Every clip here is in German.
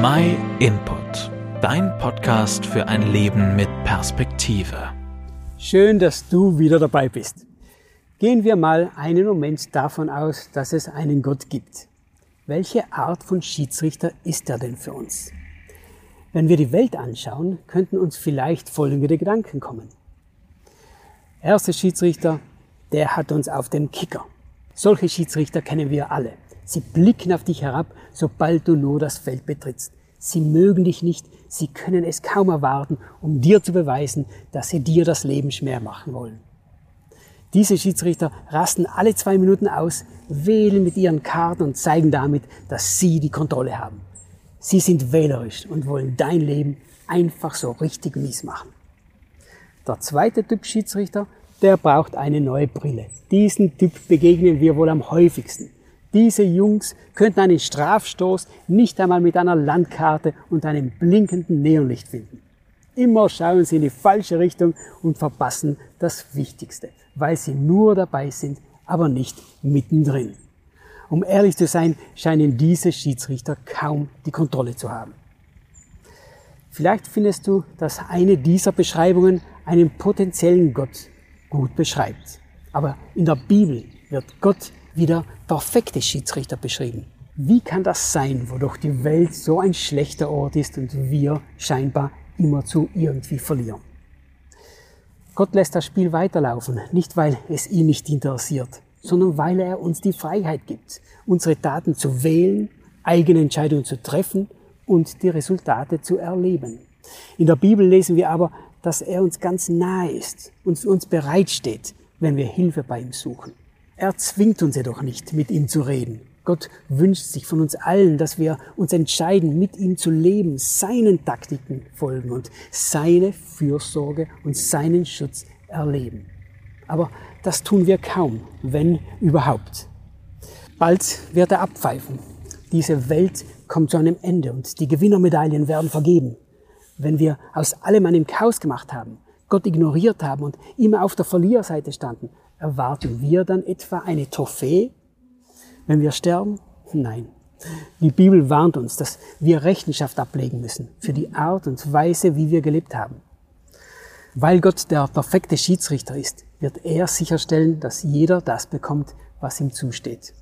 My Input, dein Podcast für ein Leben mit Perspektive. Schön, dass du wieder dabei bist. Gehen wir mal einen Moment davon aus, dass es einen Gott gibt. Welche Art von Schiedsrichter ist er denn für uns? Wenn wir die Welt anschauen, könnten uns vielleicht folgende Gedanken kommen. Erster Schiedsrichter, der hat uns auf dem Kicker. Solche Schiedsrichter kennen wir alle. Sie blicken auf dich herab, sobald du nur das Feld betrittst. Sie mögen dich nicht, sie können es kaum erwarten, um dir zu beweisen, dass sie dir das Leben schwer machen wollen. Diese Schiedsrichter rasten alle zwei Minuten aus, wählen mit ihren Karten und zeigen damit, dass sie die Kontrolle haben. Sie sind wählerisch und wollen dein Leben einfach so richtig mies machen. Der zweite Typ Schiedsrichter, der braucht eine neue Brille. Diesen Typ begegnen wir wohl am häufigsten. Diese Jungs könnten einen Strafstoß nicht einmal mit einer Landkarte und einem blinkenden Neonlicht finden. Immer schauen sie in die falsche Richtung und verpassen das Wichtigste, weil sie nur dabei sind, aber nicht mittendrin. Um ehrlich zu sein, scheinen diese Schiedsrichter kaum die Kontrolle zu haben. Vielleicht findest du, dass eine dieser Beschreibungen einen potenziellen Gott gut beschreibt. Aber in der Bibel wird Gott wieder perfekte Schiedsrichter beschrieben. Wie kann das sein, wodurch die Welt so ein schlechter Ort ist und wir scheinbar immerzu irgendwie verlieren? Gott lässt das Spiel weiterlaufen, nicht weil es ihn nicht interessiert, sondern weil er uns die Freiheit gibt, unsere Daten zu wählen, eigene Entscheidungen zu treffen und die Resultate zu erleben. In der Bibel lesen wir aber, dass er uns ganz nahe ist und uns bereitsteht, wenn wir Hilfe bei ihm suchen. Er zwingt uns jedoch nicht, mit ihm zu reden. Gott wünscht sich von uns allen, dass wir uns entscheiden, mit ihm zu leben, seinen Taktiken folgen und seine Fürsorge und seinen Schutz erleben. Aber das tun wir kaum, wenn überhaupt. Bald wird er abpfeifen. Diese Welt kommt zu einem Ende und die Gewinnermedaillen werden vergeben. Wenn wir aus allem einen Chaos gemacht haben, Gott ignoriert haben und immer auf der Verliererseite standen, Erwarten wir dann etwa eine Trophäe, wenn wir sterben? Nein. Die Bibel warnt uns, dass wir Rechenschaft ablegen müssen für die Art und Weise, wie wir gelebt haben. Weil Gott der perfekte Schiedsrichter ist, wird er sicherstellen, dass jeder das bekommt, was ihm zusteht.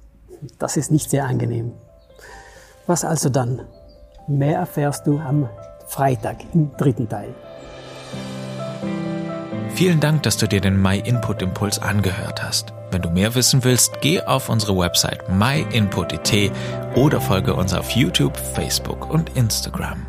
Das ist nicht sehr angenehm. Was also dann? Mehr erfährst du am Freitag im dritten Teil. Vielen Dank, dass du dir den My Input Impuls angehört hast. Wenn du mehr wissen willst, geh auf unsere Website myinput.it oder folge uns auf YouTube, Facebook und Instagram.